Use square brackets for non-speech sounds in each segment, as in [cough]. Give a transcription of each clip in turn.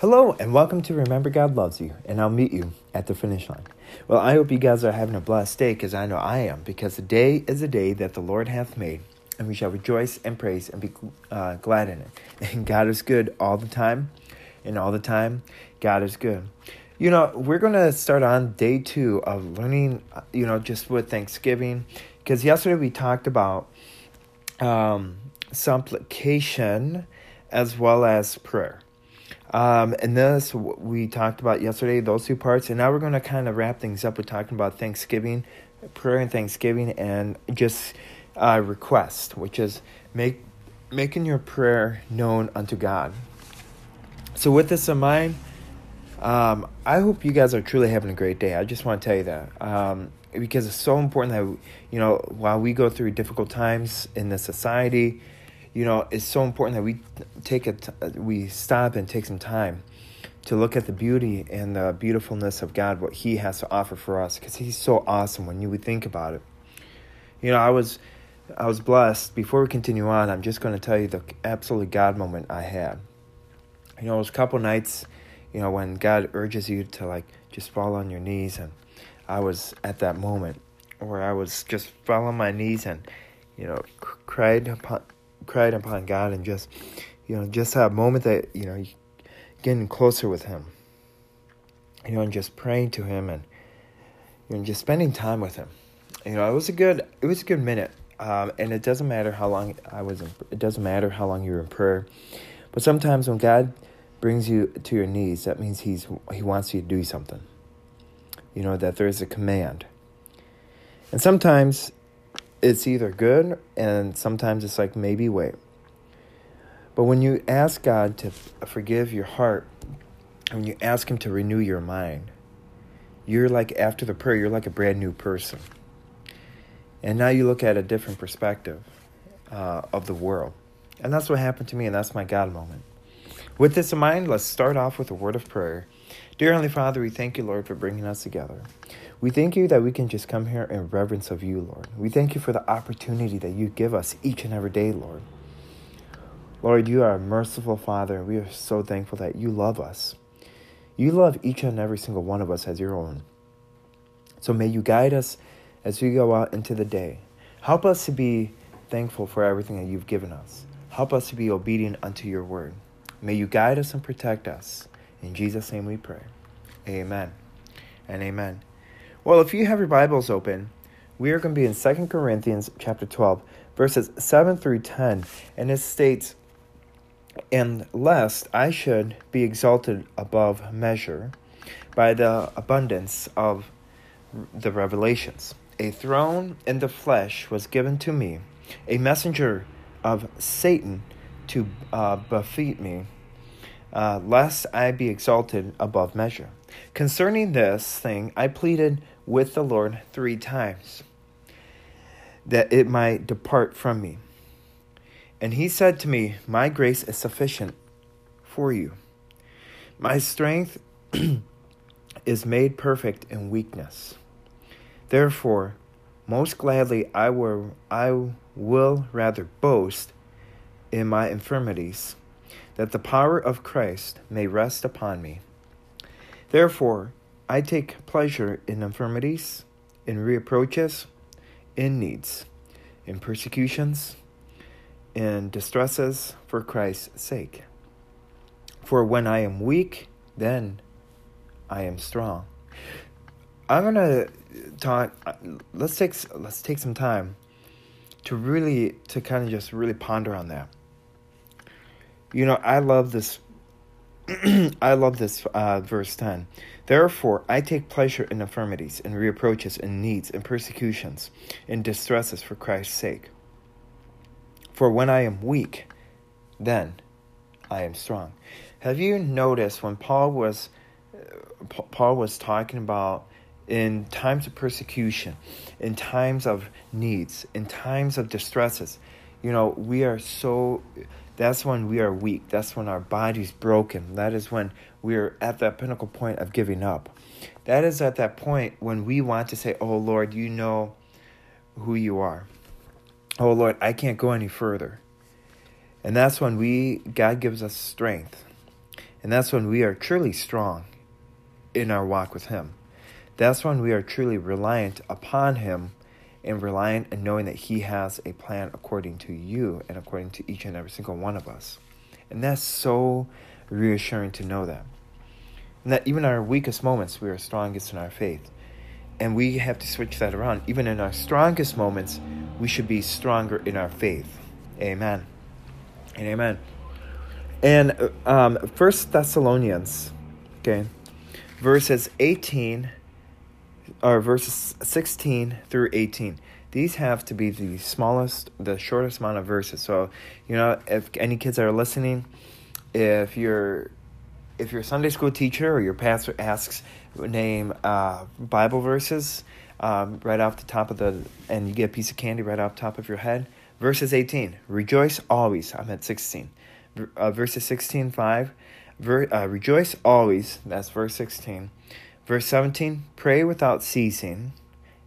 Hello, and welcome to Remember God Loves You, and I'll meet you at the finish line. Well, I hope you guys are having a blessed day, because I know I am, because the day is a day that the Lord hath made, and we shall rejoice and praise and be uh, glad in it. [laughs] And God is good all the time, and all the time, God is good. You know, we're going to start on day two of learning, you know, just with Thanksgiving, because yesterday we talked about um, supplication as well as prayer. Um, and this we talked about yesterday, those two parts, and now we're going to kind of wrap things up with talking about Thanksgiving, prayer and Thanksgiving, and just uh, request, which is make making your prayer known unto God. So with this in mind, um, I hope you guys are truly having a great day. I just want to tell you that um, because it's so important that you know while we go through difficult times in the society you know, it's so important that we take it, we stop and take some time to look at the beauty and the beautifulness of God, what He has to offer for us, because He's so awesome when you would think about it. You know, I was, I was blessed. Before we continue on, I'm just going to tell you the absolutely God moment I had. You know, it was a couple nights, you know, when God urges you to like just fall on your knees, and I was at that moment where I was just fall on my knees and, you know, cried upon cried upon God and just, you know, just that moment that, you know, getting closer with Him. You know, and just praying to Him and, you know, just spending time with Him. You know, it was a good, it was a good minute. Um, and it doesn't matter how long I was in, it doesn't matter how long you were in prayer. But sometimes when God brings you to your knees, that means He's, He wants you to do something. You know, that there is a command. And sometimes it's either good and sometimes it's like maybe wait. But when you ask God to forgive your heart, when you ask Him to renew your mind, you're like, after the prayer, you're like a brand new person. And now you look at a different perspective uh, of the world. And that's what happened to me, and that's my God moment. With this in mind, let's start off with a word of prayer. Dear Heavenly Father, we thank you, Lord, for bringing us together. We thank you that we can just come here in reverence of you, Lord. We thank you for the opportunity that you give us each and every day, Lord. Lord, you are a merciful Father, and we are so thankful that you love us. You love each and every single one of us as your own. So may you guide us as we go out into the day. Help us to be thankful for everything that you've given us. Help us to be obedient unto your word. May you guide us and protect us. In Jesus' name we pray. Amen and amen. Well, if you have your Bibles open, we are going to be in 2 Corinthians chapter 12, verses 7 through 10, and it states, And lest I should be exalted above measure by the abundance of the revelations, a throne in the flesh was given to me, a messenger of Satan to uh, buffet me, uh, lest I be exalted above measure. Concerning this thing, I pleaded with the Lord three times that it might depart from me. And he said to me, My grace is sufficient for you. My strength [clears throat] is made perfect in weakness. Therefore, most gladly I will, I will rather boast in my infirmities, that the power of Christ may rest upon me. Therefore, I take pleasure in infirmities, in reproaches, in needs, in persecutions, in distresses for Christ's sake. For when I am weak, then I am strong. I'm gonna talk. Let's take let's take some time to really to kind of just really ponder on that. You know, I love this [clears throat] I love this uh, verse 10. Therefore, I take pleasure in infirmities, in reproaches, in needs, in persecutions, in distresses for Christ's sake. For when I am weak, then I am strong. Have you noticed when Paul was uh, Paul was talking about in times of persecution, in times of needs, in times of distresses, you know, we are so that's when we are weak. That's when our body's broken. That is when we are at that pinnacle point of giving up. That is at that point when we want to say, Oh Lord, you know who you are. Oh Lord, I can't go any further. And that's when we God gives us strength. And that's when we are truly strong in our walk with Him. That's when we are truly reliant upon Him and reliant and knowing that He has a plan according to you and according to each and every single one of us. And that's so reassuring to know that. And that even in our weakest moments, we are strongest in our faith. And we have to switch that around. Even in our strongest moments, we should be stronger in our faith. Amen. And amen. And um, First Thessalonians, okay, verses 18 or verses 16 through 18 these have to be the smallest the shortest amount of verses. So you know if any kids are listening if you're if your sunday school teacher or your pastor asks name uh, bible verses um, right off the top of the and you get a piece of candy right off top of your head verses 18 rejoice always i'm at 16 uh, verses 16 5 ver, uh, rejoice always that's verse 16 Verse 17, pray without ceasing.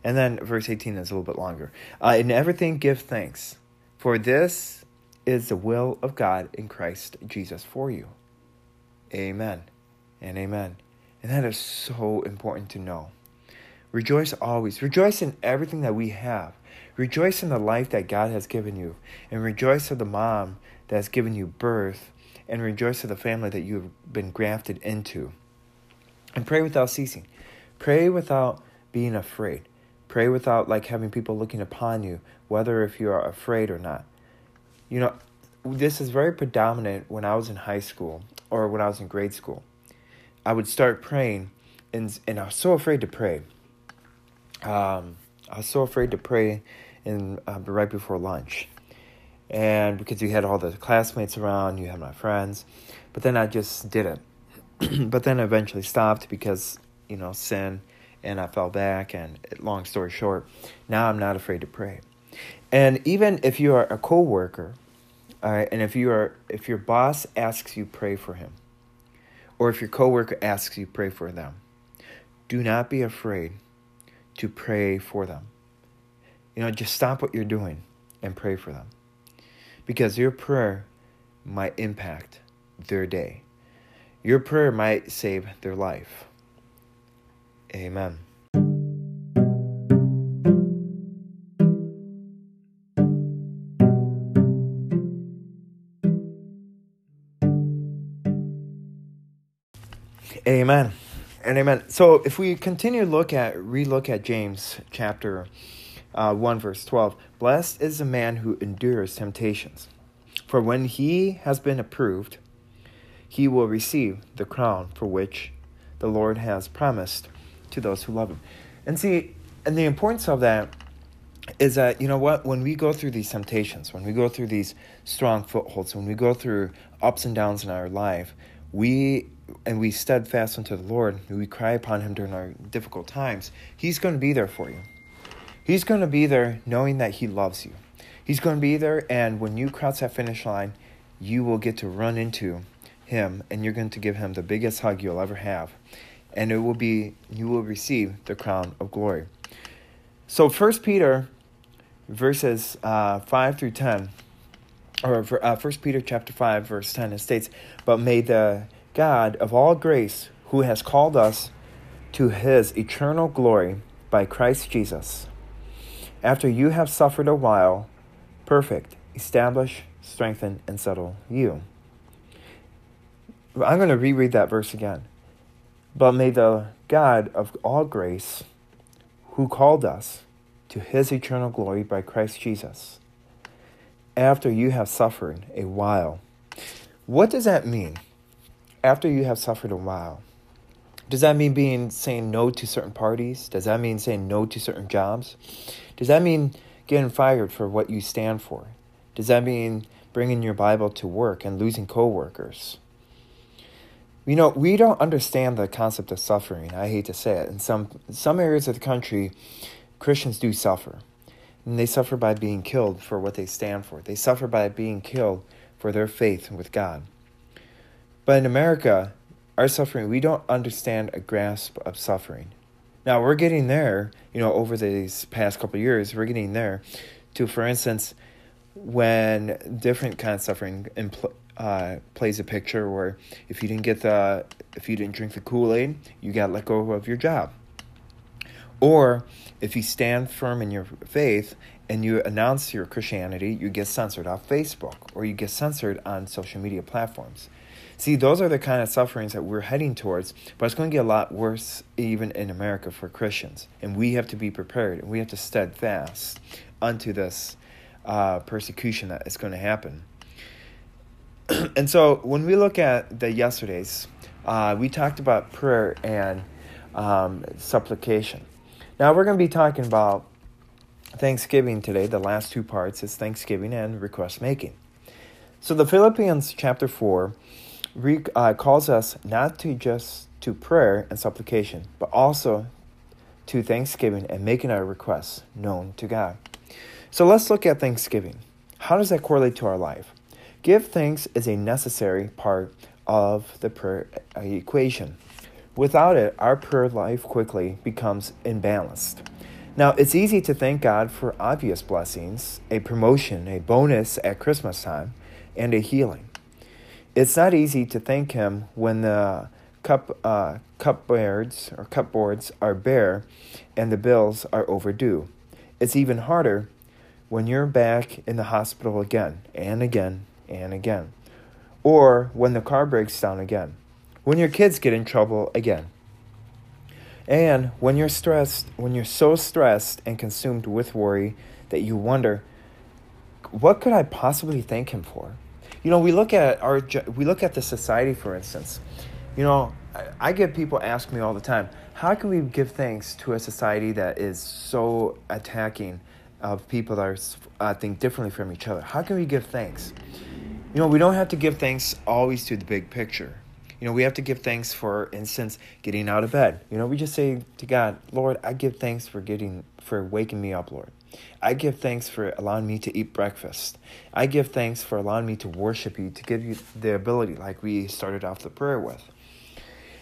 And then verse 18 is a little bit longer. Uh, in everything, give thanks, for this is the will of God in Christ Jesus for you. Amen and amen. And that is so important to know. Rejoice always. Rejoice in everything that we have. Rejoice in the life that God has given you. And rejoice of the mom that has given you birth. And rejoice of the family that you have been grafted into. And pray without ceasing. Pray without being afraid. Pray without like having people looking upon you, whether if you are afraid or not. You know, this is very predominant when I was in high school or when I was in grade school. I would start praying, and and I was so afraid to pray. Um, I was so afraid to pray, in uh, right before lunch, and because you had all the classmates around, you had my friends, but then I just did it [clears throat] but then eventually stopped because you know sin and i fell back and long story short now i'm not afraid to pray. And even if you are a co-worker all right and if you are if your boss asks you pray for him or if your coworker asks you pray for them do not be afraid to pray for them. You know just stop what you're doing and pray for them. Because your prayer might impact their day your prayer might save their life. Amen. Amen. And amen. So if we continue look at relook at James chapter uh, 1 verse 12, blessed is the man who endures temptations. For when he has been approved, he will receive the crown for which the Lord has promised to those who love him. And see, and the importance of that is that, you know what, when we go through these temptations, when we go through these strong footholds, when we go through ups and downs in our life, we and we steadfast unto the Lord, we cry upon him during our difficult times, he's going to be there for you. He's going to be there knowing that he loves you. He's going to be there, and when you cross that finish line, you will get to run into him and you're going to give him the biggest hug you'll ever have and it will be you will receive the crown of glory. So first peter verses uh, 5 through 10 or uh, first peter chapter 5 verse 10 it states but may the god of all grace who has called us to his eternal glory by christ jesus after you have suffered a while perfect establish strengthen and settle you I'm going to reread that verse again. But may the God of all grace, who called us to his eternal glory by Christ Jesus, after you have suffered a while. What does that mean? After you have suffered a while. Does that mean being saying no to certain parties? Does that mean saying no to certain jobs? Does that mean getting fired for what you stand for? Does that mean bringing your Bible to work and losing coworkers? You know, we don't understand the concept of suffering. I hate to say it. In some some areas of the country, Christians do suffer. And they suffer by being killed for what they stand for. They suffer by being killed for their faith with God. But in America, our suffering, we don't understand a grasp of suffering. Now, we're getting there, you know, over these past couple years, we're getting there to, for instance, when different kinds of suffering uh, plays a picture where if you didn't get the if you didn't drink the kool-aid you got let go of your job. Or if you stand firm in your faith and you announce your christianity you get censored off facebook or you get censored on social media platforms. See those are the kind of sufferings that we're heading towards but it's going to get a lot worse even in america for christians. And we have to be prepared and we have to steadfast unto this uh, persecution that is going to happen [clears throat] and so when we look at the yesterdays, uh, we talked about prayer and um, supplication. Now we're going to be talking about Thanksgiving today. The last two parts is Thanksgiving and request making. So the Philippians chapter 4 re- uh, calls us not to just to prayer and supplication, but also to thanksgiving and making our requests known to God. So let's look at Thanksgiving. How does that correlate to our life? Give thanks is a necessary part of the prayer equation. Without it, our prayer life quickly becomes imbalanced. Now, it's easy to thank God for obvious blessings, a promotion, a bonus at Christmas time, and a healing. It's not easy to thank Him when the cup uh, cupboards or cupboards are bare and the bills are overdue. It's even harder when you're back in the hospital again and again and again. Or when the car breaks down again. When your kids get in trouble again. And when you're stressed, when you're so stressed and consumed with worry that you wonder, what could I possibly thank him for? You know, we look at our we look at the society, for instance. You know, I, get people ask me all the time, how can we give thanks to a society that is so attacking of people that are, uh, think differently from each other? How can we give thanks? You know, we don't have to give thanks always to the big picture. You know, we have to give thanks for instance getting out of bed. You know, we just say to God, "Lord, I give thanks for getting for waking me up, Lord. I give thanks for allowing me to eat breakfast. I give thanks for allowing me to worship you, to give you the ability like we started off the prayer with."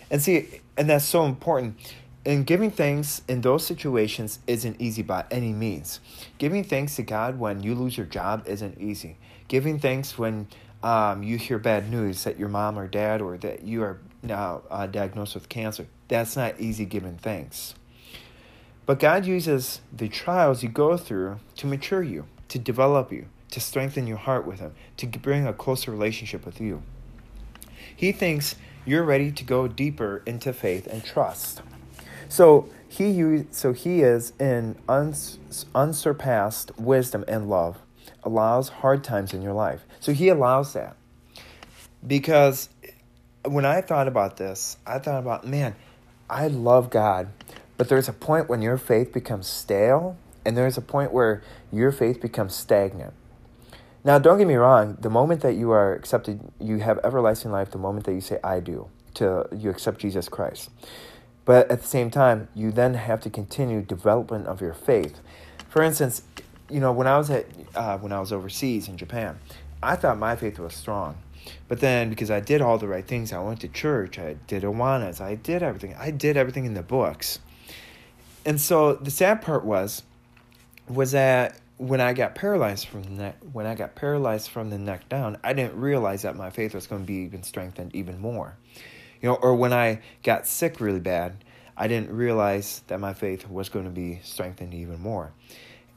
And see, and that's so important. And giving thanks in those situations isn't easy by any means. Giving thanks to God when you lose your job isn't easy giving thanks when um, you hear bad news that your mom or dad or that you are now uh, diagnosed with cancer. That's not easy giving thanks. But God uses the trials you go through to mature you, to develop you, to strengthen your heart with Him, to bring a closer relationship with you. He thinks you're ready to go deeper into faith and trust. So he, so he is in uns, unsurpassed wisdom and love allows hard times in your life. So he allows that. Because when I thought about this, I thought about, man, I love God, but there's a point when your faith becomes stale, and there's a point where your faith becomes stagnant. Now, don't get me wrong, the moment that you are accepted, you have everlasting life, the moment that you say, I do, to you accept Jesus Christ. But at the same time, you then have to continue development of your faith. For instance, you know, when I was at uh, when I was overseas in Japan, I thought my faith was strong. But then, because I did all the right things, I went to church, I did Awanas, I did everything. I did everything in the books. And so the sad part was, was that when I got paralyzed from the neck, when I got paralyzed from the neck down, I didn't realize that my faith was going to be even strengthened even more. You know, or when I got sick really bad, I didn't realize that my faith was going to be strengthened even more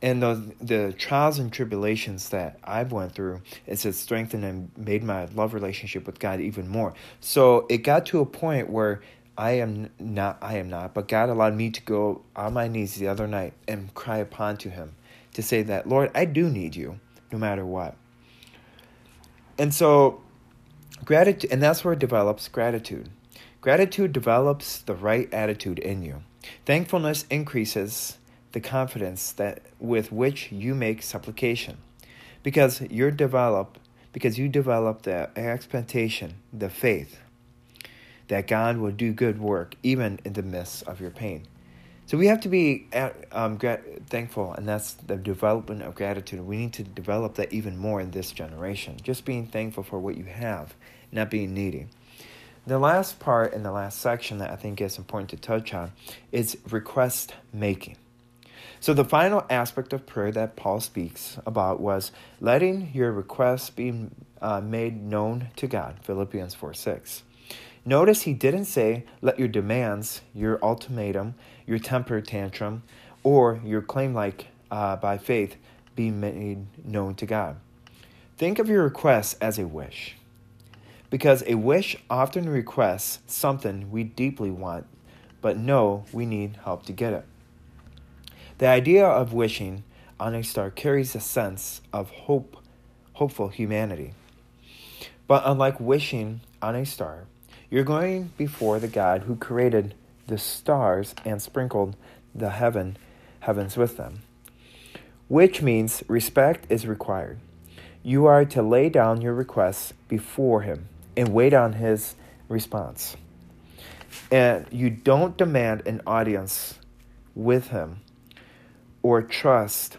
and the the trials and tribulations that I've went through, it's has strengthened and made my love relationship with God even more. So it got to a point where I am not, I am not, but God allowed me to go on my knees the other night and cry upon to Him to say that, Lord, I do need you, no matter what. And so, gratitude, and that's where it develops gratitude. Gratitude develops the right attitude in you. Thankfulness increases the confidence that with which you make supplication. Because you're develop because you develop the expectation the faith that god will do good work even in the midst of your pain. So we have to be um, thankful and that's the development of gratitude. We need to develop that even more in this generation. Just being thankful for what you have not being needy. The last part in the last section that i think is important to touch on is request making So, the final aspect of prayer that Paul speaks about was letting your requests be uh, made known to God, Philippians 4 6. Notice he didn't say, let your demands, your ultimatum, your temper tantrum, or your claim like uh, by faith be made known to God. Think of your request as a wish. Because a wish often requests something we deeply want, but know we need help to get it. The idea of wishing on a star carries a sense of hope, hopeful humanity. But unlike wishing on a star, you're going before the God who created the stars and sprinkled the heaven heavens with them. Which means respect is required. You are to lay down your requests before him and wait on his response. And you don't demand an audience with him or trust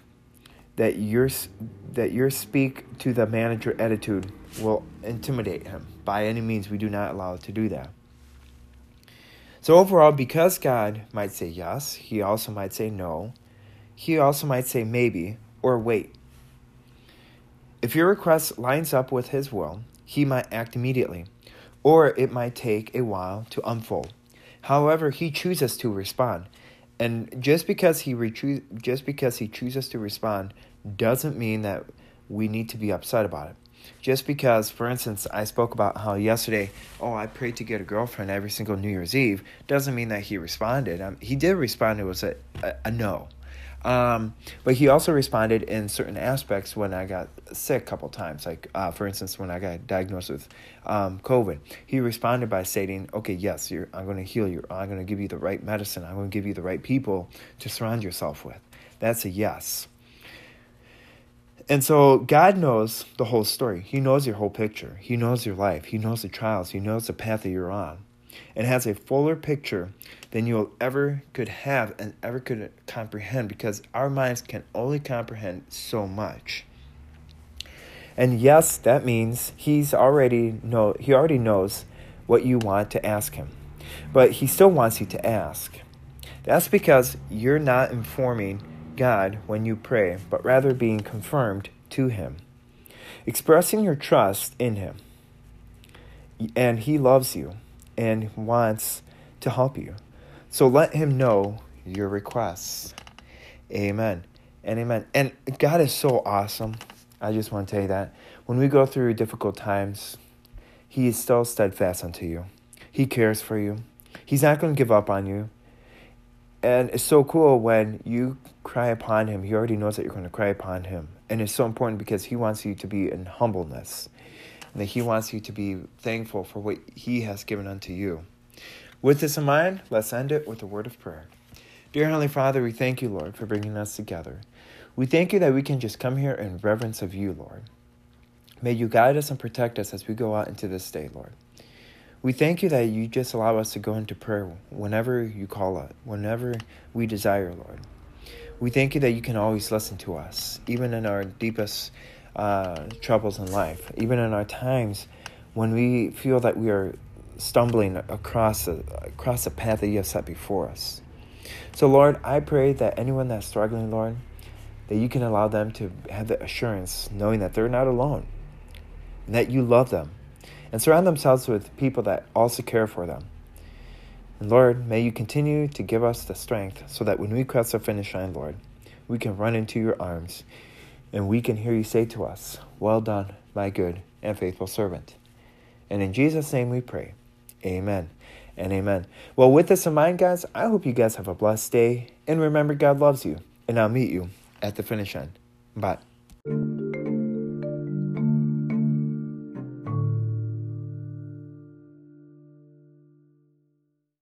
that your that your speak to the manager attitude will intimidate him. By any means, we do not allow it to do that. So overall, because God might say yes, he also might say no. He also might say maybe or wait. If your request lines up with his will, he might act immediately, or it might take a while to unfold. However, he chooses to respond. And just because he retru- just because he chooses to respond doesn't mean that we need to be upset about it. Just because, for instance, I spoke about how yesterday, oh, I prayed to get a girlfriend every single New Year's Eve, doesn't mean that he responded. Um, he did respond. It was a, a, a no. Um, but he also responded in certain aspects when I got sick a couple times. Like, uh, for instance, when I got diagnosed with um, COVID, he responded by stating, "Okay, yes, I'm going to heal you. I'm going to give you the right medicine. I'm going to give you the right people to surround yourself with." That's a yes. And so God knows the whole story. He knows your whole picture. He knows your life. He knows the trials. He knows the path that you're on and has a fuller picture than you'll ever could have and ever could comprehend because our minds can only comprehend so much. And yes, that means he's already know he already knows what you want to ask him. But he still wants you to ask. That's because you're not informing God when you pray, but rather being confirmed to him. Expressing your trust in him. And he loves you and wants to help you. So let him know your requests. Amen and amen. And God is so awesome. I just want to tell you that. When we go through difficult times, He is still steadfast unto you. He cares for you. He's not going to give up on you. And it's so cool when you cry upon Him. He already knows that you're going to cry upon Him. And it's so important because He wants you to be in humbleness and that He wants you to be thankful for what He has given unto you. With this in mind, let's end it with a word of prayer. Dear Heavenly Father, we thank you, Lord, for bringing us together. We thank you that we can just come here in reverence of you, Lord. May you guide us and protect us as we go out into this day, Lord. We thank you that you just allow us to go into prayer whenever you call us, whenever we desire, Lord. We thank you that you can always listen to us, even in our deepest uh, troubles in life, even in our times when we feel that we are stumbling across a, across a path that you have set before us. So, Lord, I pray that anyone that's struggling, Lord, that you can allow them to have the assurance, knowing that they're not alone, and that you love them, and surround themselves with people that also care for them. And Lord, may you continue to give us the strength so that when we cross the finish line, Lord, we can run into your arms and we can hear you say to us, Well done, my good and faithful servant. And in Jesus' name we pray. Amen and amen. Well, with this in mind, guys, I hope you guys have a blessed day. And remember, God loves you. And I'll meet you at the finish line. Bye.